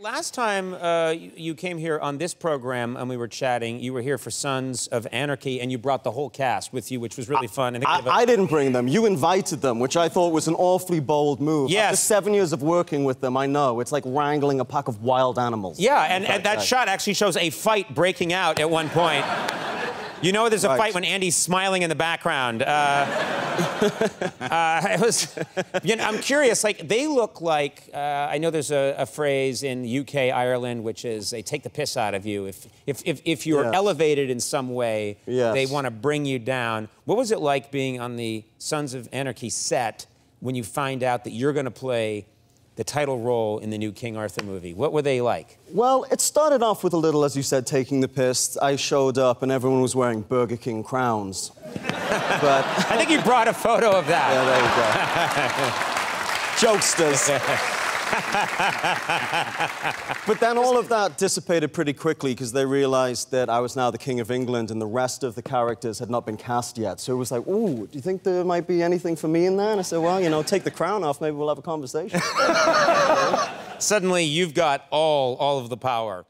Last time uh, you, came here on this program and we were chatting, you were here for Sons of Anarchy and you brought the whole cast with you, which was really fun. I, I, I didn't bring them. You invited them, which I thought was an awfully bold move. Yes. After seven years of working with them, I know. It's like wrangling a pack of wild animals. Yeah, and, and that shot actually shows a fight breaking out at one point. You know, there's a fight when Andy's smiling in the background. Uh, uh, was, you know, I'm curious. Like they look like uh, I know there's a, a, phrase in UK, Ireland, which is they take the piss out of you if if if, if you're yes. elevated in some way. Yes. They want to bring you down. What was it like being on the Sons of Anarchy set when you find out that you're going to play the title role in the new King Arthur movie. What were they like? Well, it started off with a little, as you said, taking the piss. I showed up and everyone was wearing Burger King crowns. but I think you brought a photo of that. Yeah, there you go. Jokesters. but then all of that dissipated pretty quickly because they realized that I was now the King of England and the rest of the characters had not been cast yet. So it was like, ooh, do you think there might be anything for me in there? And I said, well, you know, take the crown off, maybe we'll have a conversation. Suddenly, you've got all, all of the power.